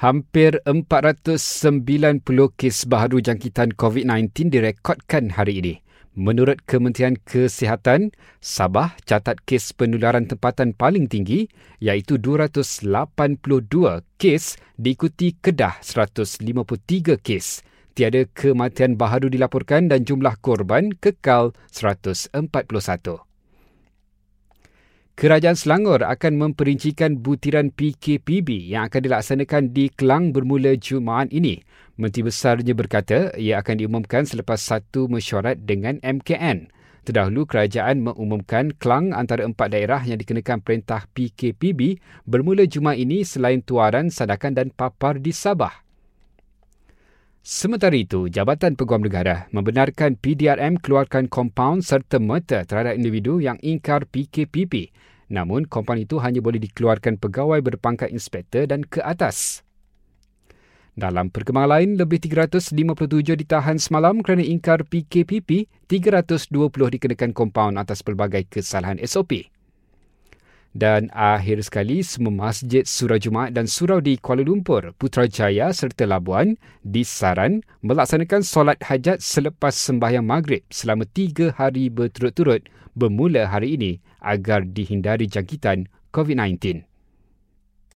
Hampir 490 kes baharu jangkitan COVID-19 direkodkan hari ini. Menurut Kementerian Kesihatan, Sabah catat kes penularan tempatan paling tinggi iaitu 282 kes diikuti Kedah 153 kes. Tiada kematian baharu dilaporkan dan jumlah korban kekal 141. Kerajaan Selangor akan memperincikan butiran PKPB yang akan dilaksanakan di Kelang bermula Jumaat ini. Menteri Besarnya berkata ia akan diumumkan selepas satu mesyuarat dengan MKN. Terdahulu kerajaan mengumumkan Kelang antara empat daerah yang dikenakan perintah PKPB bermula Jumaat ini selain Tuaran, Sadakan dan Papar di Sabah. Sementara itu, Jabatan Peguam Negara membenarkan PDRM keluarkan kompaun serta merta terhadap individu yang ingkar PKPB Namun, kompaun itu hanya boleh dikeluarkan pegawai berpangkat inspektor dan ke atas. Dalam perkembangan lain, lebih 357 ditahan semalam kerana ingkar PKPP, 320 dikenakan kompaun atas pelbagai kesalahan SOP. Dan akhir sekali, semua masjid surau Jumaat dan surau di Kuala Lumpur, Putrajaya serta Labuan disaran melaksanakan solat hajat selepas sembahyang maghrib selama tiga hari berturut-turut bermula hari ini agar dihindari jangkitan COVID-19.